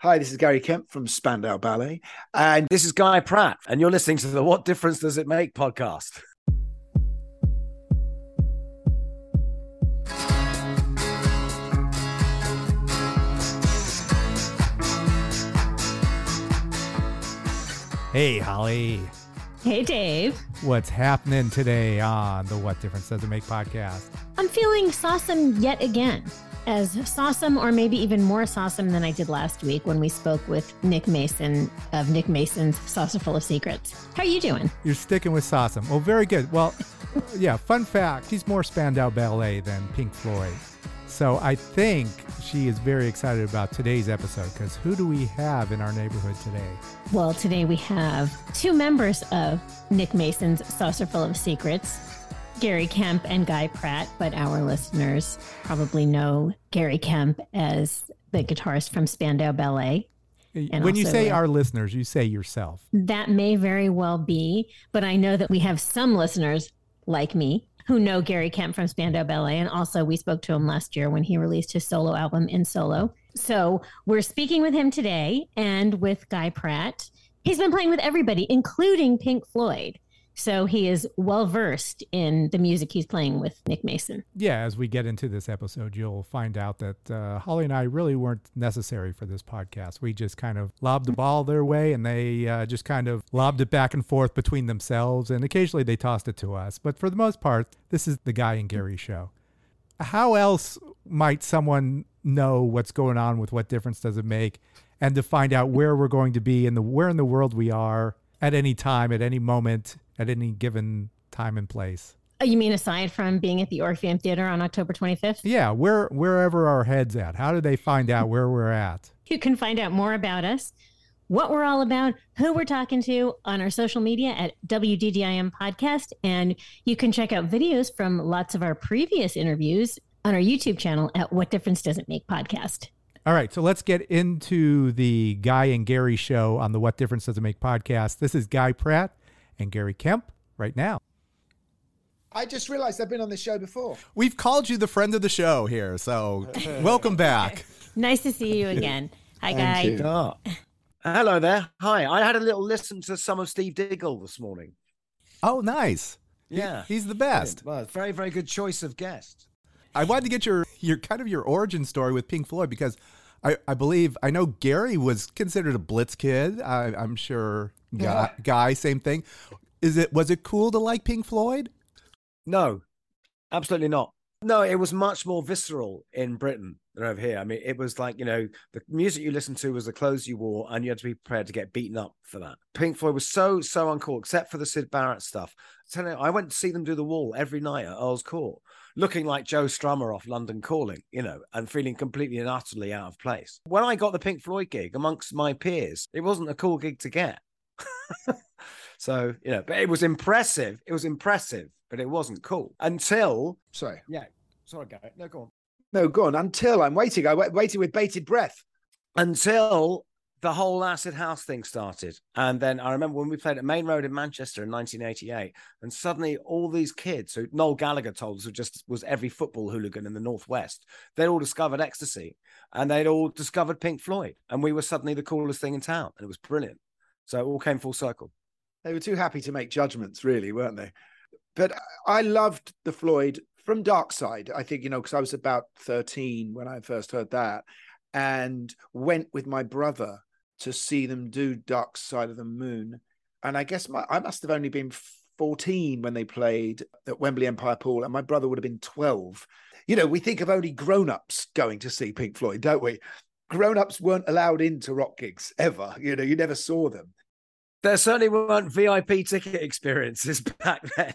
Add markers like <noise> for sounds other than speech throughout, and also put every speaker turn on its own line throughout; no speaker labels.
Hi, this is Gary Kemp from Spandau Ballet.
And this is Guy Pratt. And you're listening to the What Difference Does It Make podcast.
Hey, Holly.
Hey, Dave.
What's happening today on the What Difference Does It Make podcast?
I'm feeling sawsome yet again. As sawsome, or maybe even more sawsome than I did last week when we spoke with Nick Mason of Nick Mason's Saucerful of Secrets. How are you doing?
You're sticking with sawsome. Oh, very good. Well, <laughs> yeah, fun fact he's more Spandau Ballet than Pink Floyd. So I think she is very excited about today's episode because who do we have in our neighborhood today?
Well, today we have two members of Nick Mason's Saucerful of Secrets, Gary Kemp and Guy Pratt, but our listeners probably know Gary Kemp as the guitarist from Spandau Ballet.
And when you say uh, our listeners, you say yourself.
That may very well be, but I know that we have some listeners like me who know Gary Kemp from Spandau Ballet. And also, we spoke to him last year when he released his solo album Insolo. So we're speaking with him today and with Guy Pratt. He's been playing with everybody, including Pink Floyd. So he is well versed in the music he's playing with Nick Mason.
Yeah, as we get into this episode, you'll find out that uh, Holly and I really weren't necessary for this podcast. We just kind of lobbed the ball their way and they uh, just kind of lobbed it back and forth between themselves. And occasionally they tossed it to us. But for the most part, this is the Guy and Gary show. How else might someone know what's going on with what difference does it make and to find out where we're going to be and the where in the world we are at any time, at any moment, at any given time and place.
Oh, you mean aside from being at the Orpheum Theater on October 25th?
Yeah, where wherever our heads at. How do they find out where we're at?
You can find out more about us, what we're all about, who we're talking to on our social media at WDDIM Podcast. And you can check out videos from lots of our previous interviews on our YouTube channel at What Difference Does It Make Podcast.
All right, so let's get into the Guy and Gary show on the What Difference Does It Make podcast. This is Guy Pratt and Gary Kemp right now.
I just realized I've been on this show before.
We've called you the friend of the show here, so <laughs> welcome back. <laughs>
Nice to see you again. Hi, Guy.
Oh. Uh, hello there. Hi. I had a little listen to some of Steve Diggle this morning.
Oh, nice.
Yeah,
he, he's the best.
Well, very, very good choice of guest.
I wanted to get your your kind of your origin story with Pink Floyd because I, I believe I know Gary was considered a Blitz kid. I, am sure Guy, yeah. Guy, same thing. Is it was it cool to like Pink Floyd?
No, absolutely not. No, it was much more visceral in Britain than over here. I mean, it was like, you know, the music you listened to was the clothes you wore, and you had to be prepared to get beaten up for that. Pink Floyd was so, so uncool, except for the Syd Barrett stuff. You, I went to see them do the wall every night at Earl's Court looking like Joe Strummer off London Calling, you know, and feeling completely and utterly out of place. When I got the Pink Floyd gig amongst my peers, it wasn't a cool gig to get. <laughs> so, you know, but it was impressive. It was impressive, but it wasn't cool until.
Sorry.
Yeah. Sorry, Gary. No, go on.
No, go on. Until I'm waiting. I waited with bated breath.
Until the whole acid house thing started. And then I remember when we played at Maine Road in Manchester in 1988, and suddenly all these kids who Noel Gallagher told us who just was every football hooligan in the Northwest, they'd all discovered ecstasy and they'd all discovered Pink Floyd. And we were suddenly the coolest thing in town. And it was brilliant. So it all came full circle.
They were too happy to make judgments, really, weren't they? But I loved the Floyd from Dark Side. I think, you know, because I was about 13 when I first heard that and went with my brother to see them do Dark Side of the Moon. And I guess my, I must have only been 14 when they played at Wembley Empire Pool, and my brother would have been 12. You know, we think of only grown ups going to see Pink Floyd, don't we? Grown ups weren't allowed into rock gigs ever. You know, you never saw them.
There certainly weren't VIP ticket experiences <laughs> back then.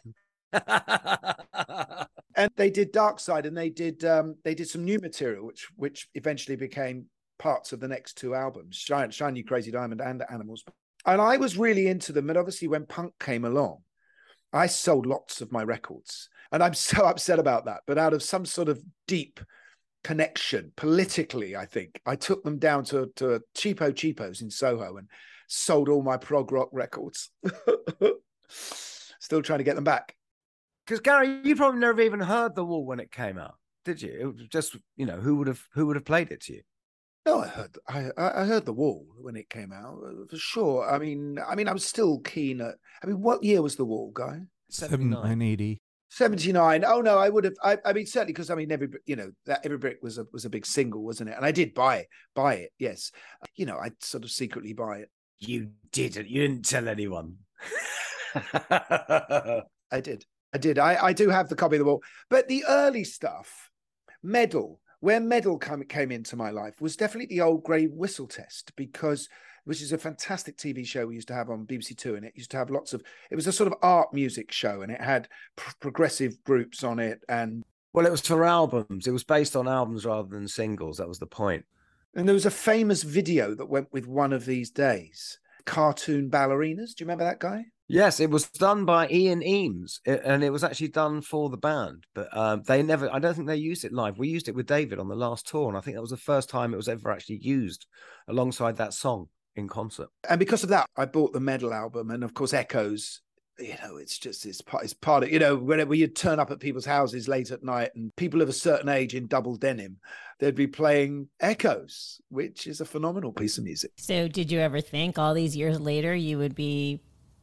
and they did Dark Side, and they did um, they did some new material, which which eventually became parts of the next two albums, Shine, Shine Crazy Diamond and Animals. And I was really into them. And obviously, when punk came along, I sold lots of my records. And I'm <laughs> so upset about that. But out of some sort of deep connection politically, I think, I took them down to, to Cheapo Cheapos in Soho and sold all my prog rock records. <laughs> Still trying to get them back.
Because Gary, you probably never even heard The Wall when it came out, did you? It was just, you know, who would have who would have played it to you?
No, I heard I, I heard the Wall when it came out uh, for sure. I mean, I mean, I was still keen at. I mean, what year was the Wall, guy?
Seven nine eighty.
79 oh no i would have i, I mean certainly because i mean every you know that every brick was a was a big single wasn't it and i did buy it buy it yes you know i'd sort of secretly buy it
You didn't. You didn't tell anyone. <laughs>
i did i did i i do have the copy of the wall but the early stuff Meddle where Meddle come, came into my life was definitely the old grey whistle test because which is a fantastic tv show we used to have on bbc two and it used to have lots of it was a sort of art music show and it had pr- progressive groups on it and
well, it was for albums. It was based on albums rather than singles. That was the point.
And there was a famous video that went with one of these days. Cartoon ballerinas. Do you remember that guy?
Yes, it was done by Ian Emes, and it was actually done for the band. But um, they never. I don't think they used it live. We used it with David on the last tour, and I think that was the first time it was ever actually used alongside that song in concert.
And because of that, I bought the Meddle album, and of course, Echoes. You know, it's just it's part. It's part of you know whenever you turn up at people's houses late at night, and people of a certain age in double denim, they'd be playing Echoes, which is a phenomenal piece of music.
So, did you ever think all these years later you would be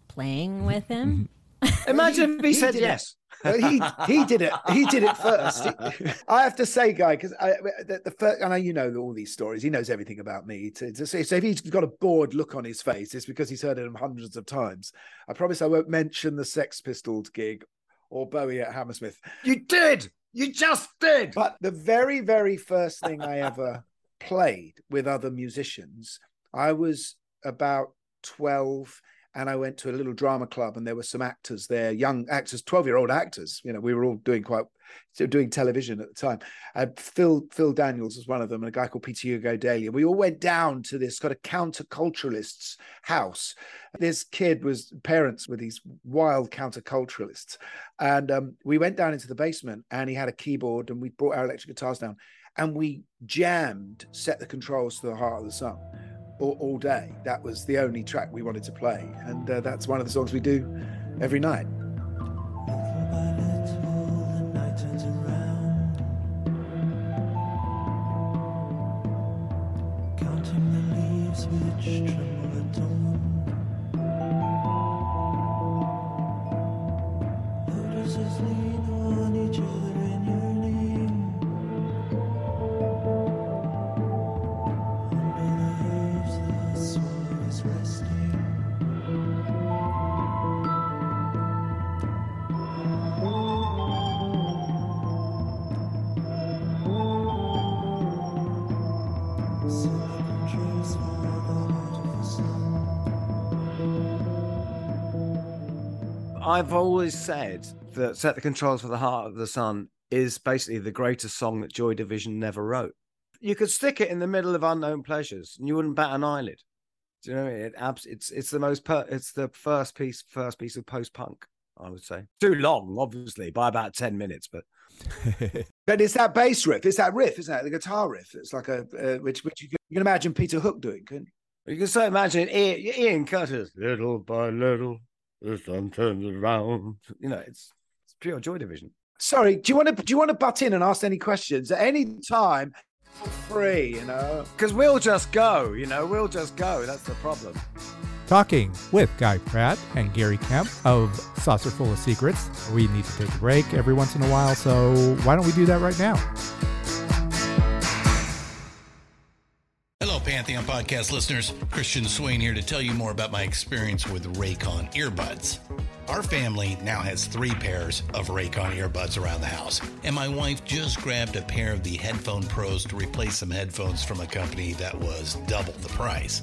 playing with him? Mm-hmm. <laughs>
Imagine if he,
he
said yes.
He he did it. He did it first. <laughs> I have to say, guy, because the, the first, and I, you know all these stories. He knows everything about me. To, to say, so if he's got a bored look on his face, it's because he's heard it hundreds of times. I promise I won't mention the Sex Pistols gig or Bowie at Hammersmith.
You did. You just did.
But the very, very first thing I ever played with other musicians, I was about 12 and I went to a little drama club and there were some actors there, young actors, 12 year old actors. You know, we were all doing quite, doing television at the time. Uh, Phil, Phil Daniels was one of them and a guy called Peter Hugo Daly. And We all went down to this kind of counterculturalist's house. This kid was parents with these wild counterculturalists. And um, we went down into the basement and he had a keyboard and we brought our electric guitars down and we jammed Set the Controls to the Heart of the Sun all, all day. That was the only track we wanted to play. And uh, that's one of the songs we do every night.
I've always said that "Set the Controls for the Heart of the Sun" is basically the greatest song that Joy Division never wrote. You could stick it in the middle of Unknown Pleasures, and you wouldn't bat an eyelid. Do you know? It it's it's the most per- it's the first piece first piece of post punk. I would say too long, obviously, by about ten minutes, but <laughs>
But it's that bass riff, it's that riff, isn't it? The guitar riff. It's like a, uh, which, which you can, you can imagine Peter Hook doing, couldn't you?
you can so imagine Ian, Ian Curtis, little by little, the sun turns around. You know, it's it's pure Joy Division.
Sorry, do you want to do you want to butt in and ask any questions at any time? Feel Free, you know.
Because we'll just go, you know, we'll just go. That's the problem.
Talking with Guy Pratt and Gary Kemp of Saucerful of Secrets. We need to take a break every once in a while, so why don't we do that right now?
Hello, Pantheon podcast listeners. Christian Swain here to tell you more about my experience with Raycon earbuds. Our family now has three pairs of Raycon earbuds around the house, and my wife just grabbed a pair of the Headphone Pros to replace some headphones from a company that was double the price.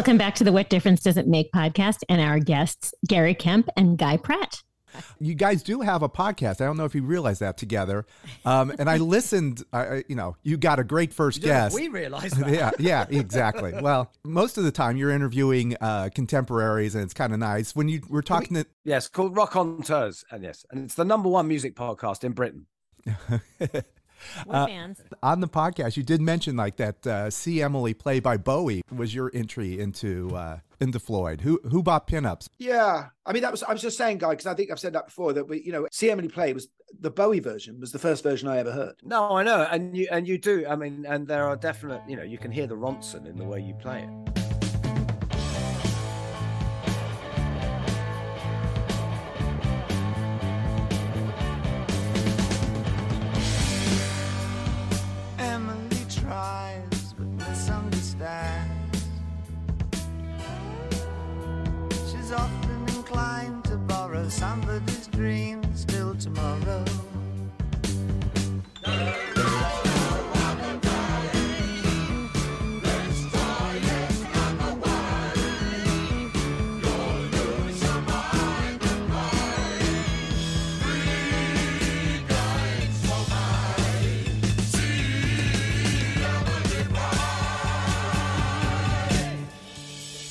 Welcome back to the What Difference Does It Make podcast and our guests, Gary Kemp and Guy Pratt.
You guys do have a podcast. I don't know if you realize that together. Um, and I listened. I, I- you know, you got a great first guest.
We realize <laughs> that.
yeah, yeah, exactly. Well, most of the time you're interviewing uh, contemporaries, and it's kind of nice when you were talking to.
Yes, called Rockonteurs, and yes, and it's the number one music podcast in Britain. <laughs>
We're
Uh,
fans.
on the podcast, you did mention like that uh, "See Emily" play by Bowie was your entry into uh, into Floyd. Who who bought Pin Ups?
Yeah, I mean that was I was just saying, guy, because I think I've said that before that we, you know, See Emily Play was the Bowie version was the first version I ever heard.
No, I know, and you and you do. I mean, and there are definite, you know, you can hear the Ronson in the way you play it.
Somebody's dreams till tomorrow.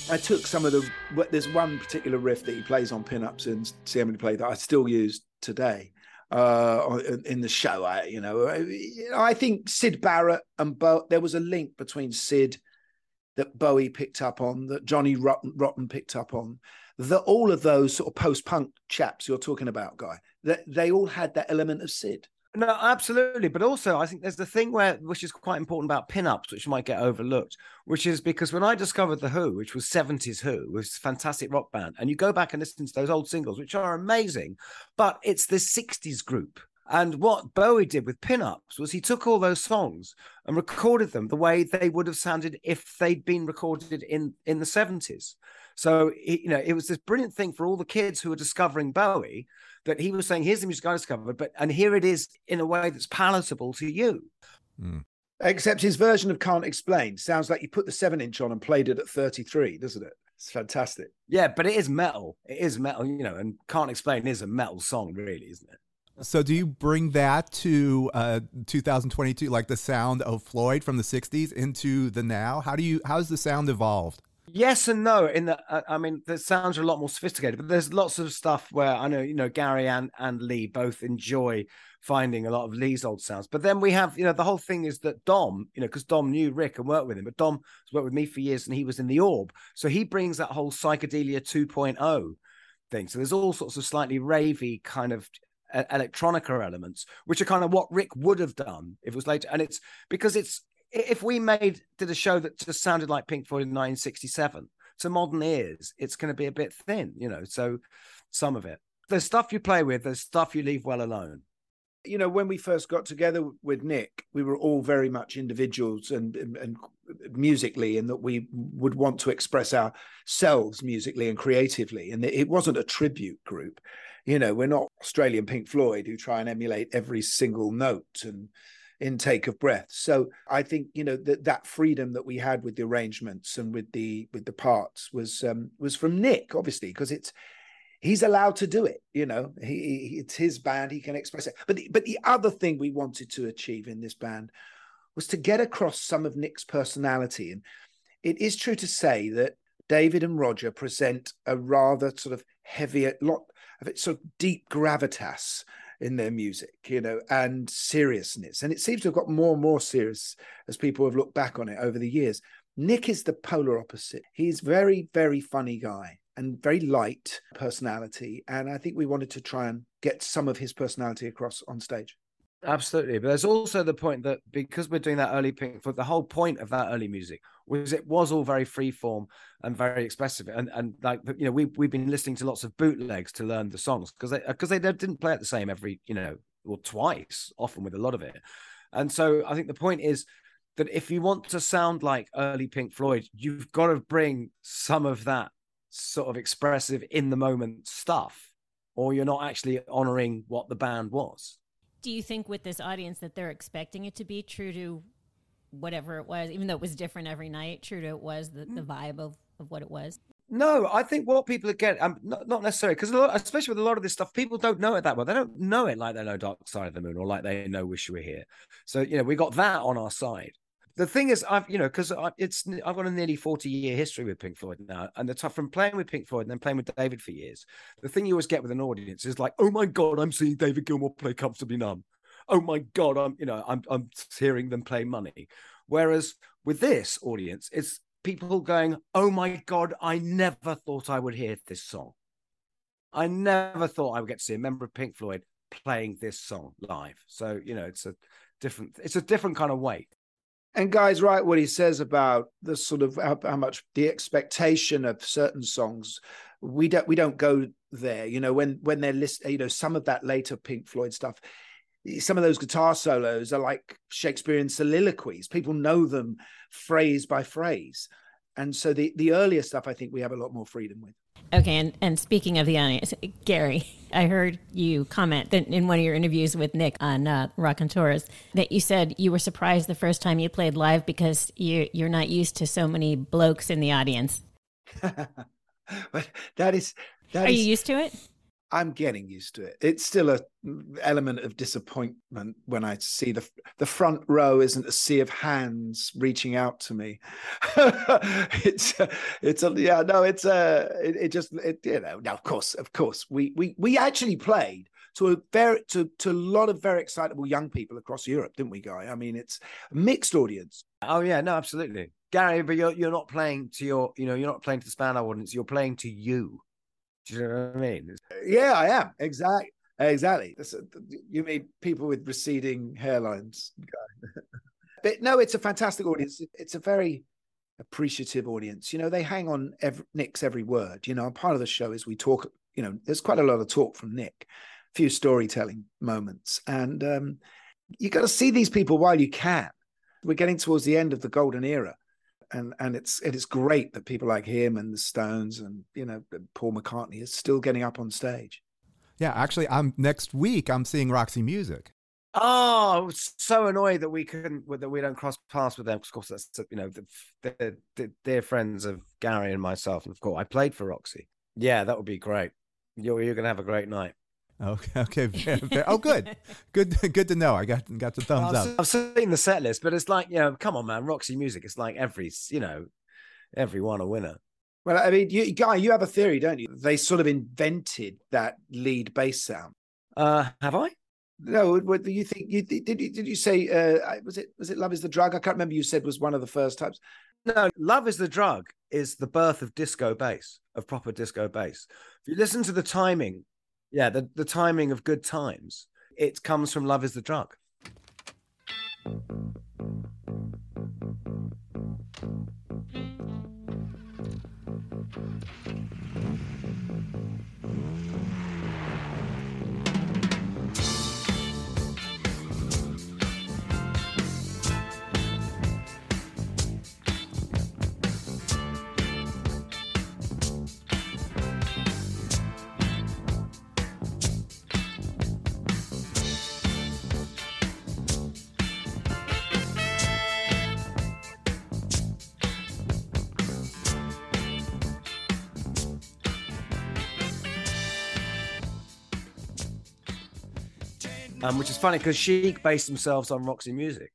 I took some of the there's one particular riff that he plays on Pin Ups in See Emily Play that I still use today uh in the show I you know I, you know, I think Syd Barrett and Bo there was a link between Syd that Bowie picked up on that Johnny Rotten, Rotten picked up on that all of those sort of post-punk chaps you're talking about guy that they all had that element of Syd
No, absolutely. But also, I think there's the thing where, which is quite important about Pin Ups, which might get overlooked, which is because when I discovered The Who, which was 70s Who, was fantastic rock band, and you go back and listen to those old singles, which are amazing, but it's the 60s group. And what Bowie did with Pin Ups was he took all those songs and recorded them the way they would have sounded if they'd been recorded in in the 70s. So you know, it was this brilliant thing for all the kids who were discovering Bowie that he was saying, "Here's the music I discovered, but and here it is in a way that's palatable to you."
except his version of Can't Explain sounds like you put the 7 inch on and played it at 33 doesn't it it's fantastic
Yeah, but it is metal. It is metal, you know, and can't explain is a metal song, really, isn't it?
So do you bring that to uh, 2022, like the sound of Floyd from the 60s into the now? How do you how's the sound evolved?
Yes and no. In the, uh, I mean, the sounds are a lot more sophisticated, but there's lots of stuff where I know, you know, Gary and and Lee both enjoy finding a lot of Lee's old sounds. But then we have, you know, the whole thing is that Dom, you know, because Dom knew Rick and worked with him, but Dom has worked with me for years and he was in the Orb, so he brings that whole psychedelia 2.0 thing. So there's all sorts of slightly ravey kind of e- electronica elements, which are kind of what Rick would have done if it was later. And it's because it's if we made did a show that just sounded like Pink Floyd in 1967 to modern ears, it's going to be a bit thin, you know. So some of it, there's stuff you play with, there's stuff you leave well alone.
you know when we first got together with nick we were all very much individuals and and, and musically and that we would want to express ourselves musically and creatively and it wasn't a tribute group You know, we're not Australian Pink Floyd who try and emulate every single note and intake of breath. So I think you know that that freedom that we had with the arrangements and with the with the parts was um, was from Nick, obviously, because it's he's allowed to do it. You know, he, he, it's his band; he can express it. But the, but the other thing we wanted to achieve in this band was to get across some of Nick's personality, and it is true to say that David and Roger present a rather sort of heavier lot of it, sort of deep gravitas in their music, you know, and seriousness. And it seems to have got more and more serious as people have looked back on it over the years. Nick is the polar opposite. He's very, very funny guy and very light personality. And I think we wanted to try and get some of his personality across on stage.
Absolutely. But there's also the point that because we're doing that early Pink Floyd, the whole point of that early music was it was all very freeform and very expressive. And and like you know, we we've been listening to lots of bootlegs to learn the songs because they because they didn't play it the same every, you know, or twice, often with a lot of it. And so I think the point is that if you want to sound like early Pink Floyd, you've got to bring some of that sort of expressive in the moment stuff, or you're not actually honoring what the band was
do you think with this audience that they're expecting it to be true to whatever it was, even though it was different every night, true to it was the, the mm. vibe of, of what it was?
No, I think what people get, um, not, not necessarily, because a lot especially with a lot of this stuff, people don't know it that well. They don't know it like they know Dark Side of the Moon or like they know Wish You Were Here. So, you know, we got that on our side. The thing is, I've, you know, because it's, I've got a nearly 40 year history with Pink Floyd now. And the tough from playing with Pink Floyd and then playing with David for years, the thing you always get with an audience is like, oh my God, I'm seeing David Gilmour play Comfortably Numb oh my god, I'm you know I'm I'm hearing them play money. Whereas with this audience, it's people going, oh my god, I never thought I would hear this song. I never thought I would get to see a member of Pink Floyd playing this song live. So you know, it's a different it's a different kind of weight.
And guys, right, what he says about the sort of how, how, much the expectation of certain songs, we don't we don't go there. You know, when when they're list, you know, some of that later Pink Floyd stuff, some of those guitar solos are like Shakespearean soliloquies. People know them phrase by phrase. And so the, the earlier stuff, I think we have a lot more freedom with.
Okay, and, and speaking of the audience, Gary, I heard you comment that in one of your interviews with Nick on uh, Rockonteurs that you said you were surprised the first time you played live because you you're not used to so many blokes in the audience. <laughs>
but that is that
Are
is,
you used to it?
I'm getting used to it. It's still a mm, element of disappointment when I see the the front row isn't a sea of hands reaching out to me. <laughs> it's it's a yeah no it's a it, it, just it, you know now of course of course we we we actually played to a very to to a lot of very excitable young people across Europe, didn't we, Guy? I mean, it's a mixed audience.
Oh yeah, no, absolutely, Gary. But you're you're not playing to your you know you're not playing to the Spandau audience. You're playing to you. Do you know what I mean?
Yeah, I am. Exactly. Exactly. You mean people with receding hairlines. <laughs> but no, it's a fantastic audience. It's a very appreciative audience. You know, they hang on every, Nick's every word. You know, part of the show is we talk, you know, there's quite a lot of talk from Nick, a few storytelling moments. And um, you got to see these people while you can. We're getting towards the end of the golden era and and it's it is great that people like him and the Stones and you know Paul McCartney is still getting up on stage.
Yeah, actually, I'm next week. I'm seeing Roxy Music.
Oh, I was so annoyed that we couldn't that we don't cross paths with them. Of course, that's you know the, the, they're friends of Gary and myself, and of course, I played for Roxy. Yeah, that would be great. You're you're gonna have a great night.
Okay. Okay. Very, very, oh, good. Good. Good to know. I got got the thumbs
up. I've seen the set list, but it's like you know, come on, man, Roxy Music. It's like every you know, every one a winner.
Well, I mean, you, Guy, you have a theory, don't you? They sort of invented that lead bass sound.
Uh, have I?
No. What do you think? You did you did you say? Uh, was it was it Love Is the Drug? I can't remember. You said was one of the first types.
No, Love Is the Drug is the birth of disco bass, of proper disco bass. If you listen to the timing yeah, the, the timing of good times. It comes from Love is the Drug. Um, which is funny because Chic based themselves on Roxy Music.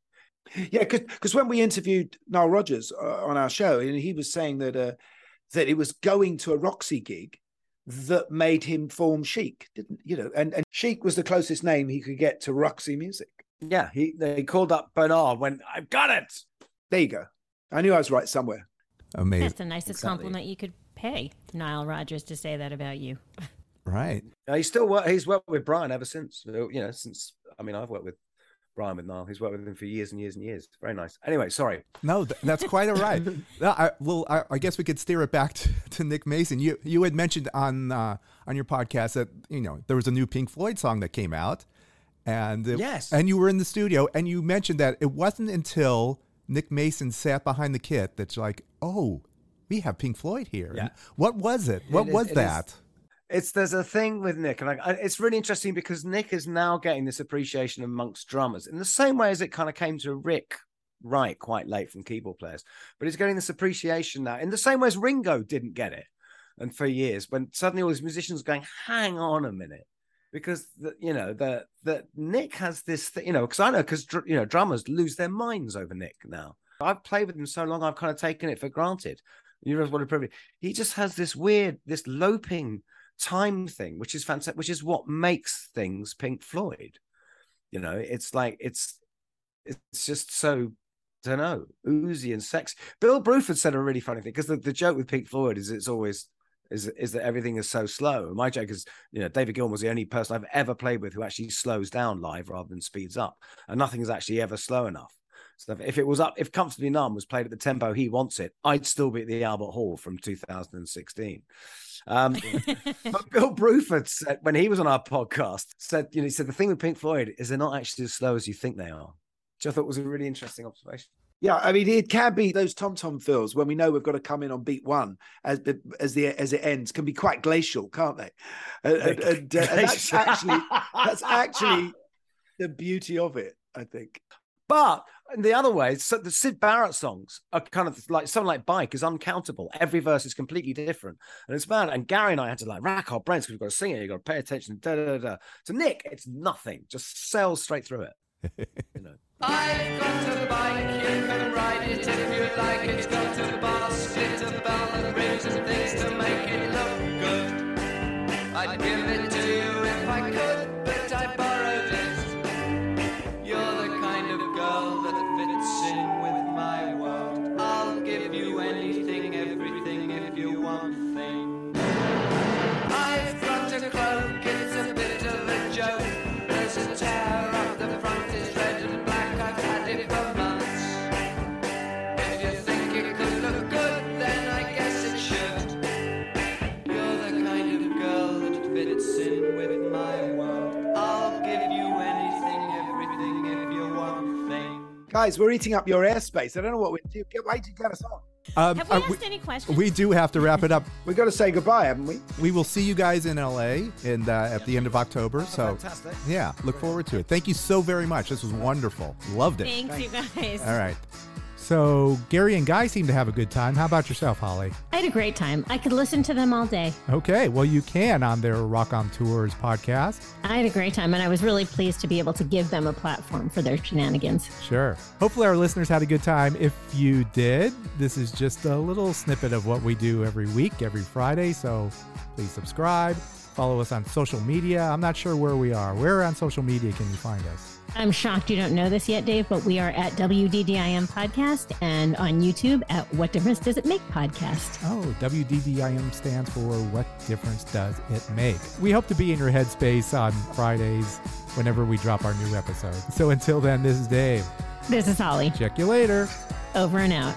Yeah, because when we interviewed Nile Rodgers uh, on our show, and he was saying that uh, that it was going to a Roxy gig that made him form Chic, didn't you know? And and Chic was the closest name he could get to Roxy music.
Yeah, he they called up Bernard when I've got it.
There you go. I knew I was right somewhere.
Amazing.
That's the nicest
Exactly.
compliment you could pay Nile Rodgers to say that about you. <laughs>
Right.
Uh, he's still work, he's worked with Brian ever since. You know, since I mean, I've worked with Brian with Nile. He's worked with him for years and years and years. Very nice. Anyway, sorry.
No, that's quite all right. <laughs> No, I, well, I, I guess we could steer it back to, to Nick Mason. You you had mentioned on uh, on your podcast that you know there was a new Pink Floyd song that came out, and it-
Yes.
and you were in the studio, and you mentioned that it wasn't until Nick Mason sat behind the kit that's like, oh, we have Pink Floyd here.
Yeah.
What was it? What
It is-
was
it is-
that?
It's there's a thing with Nick, and I, it's really interesting because Nick is now getting this appreciation amongst drummers in the same way as it kind of came to Rick Wright quite late from keyboard players, but he's getting this appreciation now in the same way as Ringo didn't get it, and for years when suddenly all these musicians are going, hang on a minute, because the, you know that that Nick has this, th- you know, because I know because dr- you know drummers lose their minds over Nick now. I've played with him so long, I've kind of taken it for granted. You know what a privilege. He just has this weird, this loping time thing, which is fantastic, which is what makes things Pink Floyd. You know, it's like it's it's just so I don't know, oozy and sexy. Bill Bruford said a really funny thing because the, the joke with Pink Floyd is it's always is is that everything is so slow. My joke is, you know, David Gilmour was the only person I've ever played with who actually slows down live rather than speeds up, and nothing is actually ever slow enough. So if it was up, if Comfortably Numb was played at the tempo he wants it, I'd still be at the Albert Hall from 2016. Um, <laughs> but Bill Bruford said when he was on our podcast, said, you know, he said the thing with Pink Floyd is they're not actually as slow as you think they are, which I thought was a really interesting observation.
Yeah, I mean, it can be those tom tom fills when we know we've got to come in on beat one as the as the as it ends can be quite glacial, can't they? And, and- and, uh, and that's actually that's <laughs> actually the beauty of it, I think.
But in the other way, so the Syd Barrett songs are kind of like something like Bike is uncountable. Every verse is completely different, and it's bad. And Gary and I had to like rack our brains because we've got to sing it. You've got to pay attention. Da, da, da, da. To Nick, it's nothing. Just sails straight through it. <laughs> You know.
I've got a bike, you can ride it if you
Guys, we're eating up your airspace. I don't know what we do. Get wait to get us on.
Um,
Have we
uh,
asked any questions?
we do have to wrap it up. <laughs>
We've got to say goodbye, haven't we?
We will see you guys in LA and uh, at the end of October. So
Fantastic.
yeah, look forward to it. Thank you so very much. This was wonderful. Loved it.
Thanks, you guys.
All right.
So Gary and Guy seem to have a good time. How about yourself, Holly?
I had a great time. I could listen to them all day.
Okay, well you can on their Rockonteurs podcast.
I had a great time, and I was really pleased to be able to give them a platform for their shenanigans.
Sure. Hopefully our listeners had a good time. If you did, this is just a little snippet of what we do every week, every Friday. So please subscribe. Follow us on social media. I'm not sure where we are. Where on social media can you find us?
I'm shocked you don't know this yet, Dave, but we are at WDDIM Podcast and on YouTube at What Difference Does It Make Podcast.
Oh, WDDIM stands for What Difference Does It Make? We hope to be in your headspace on Fridays whenever we drop our new episode. So until then, this is Dave.
This is Holly.
Check you later.
Over and out.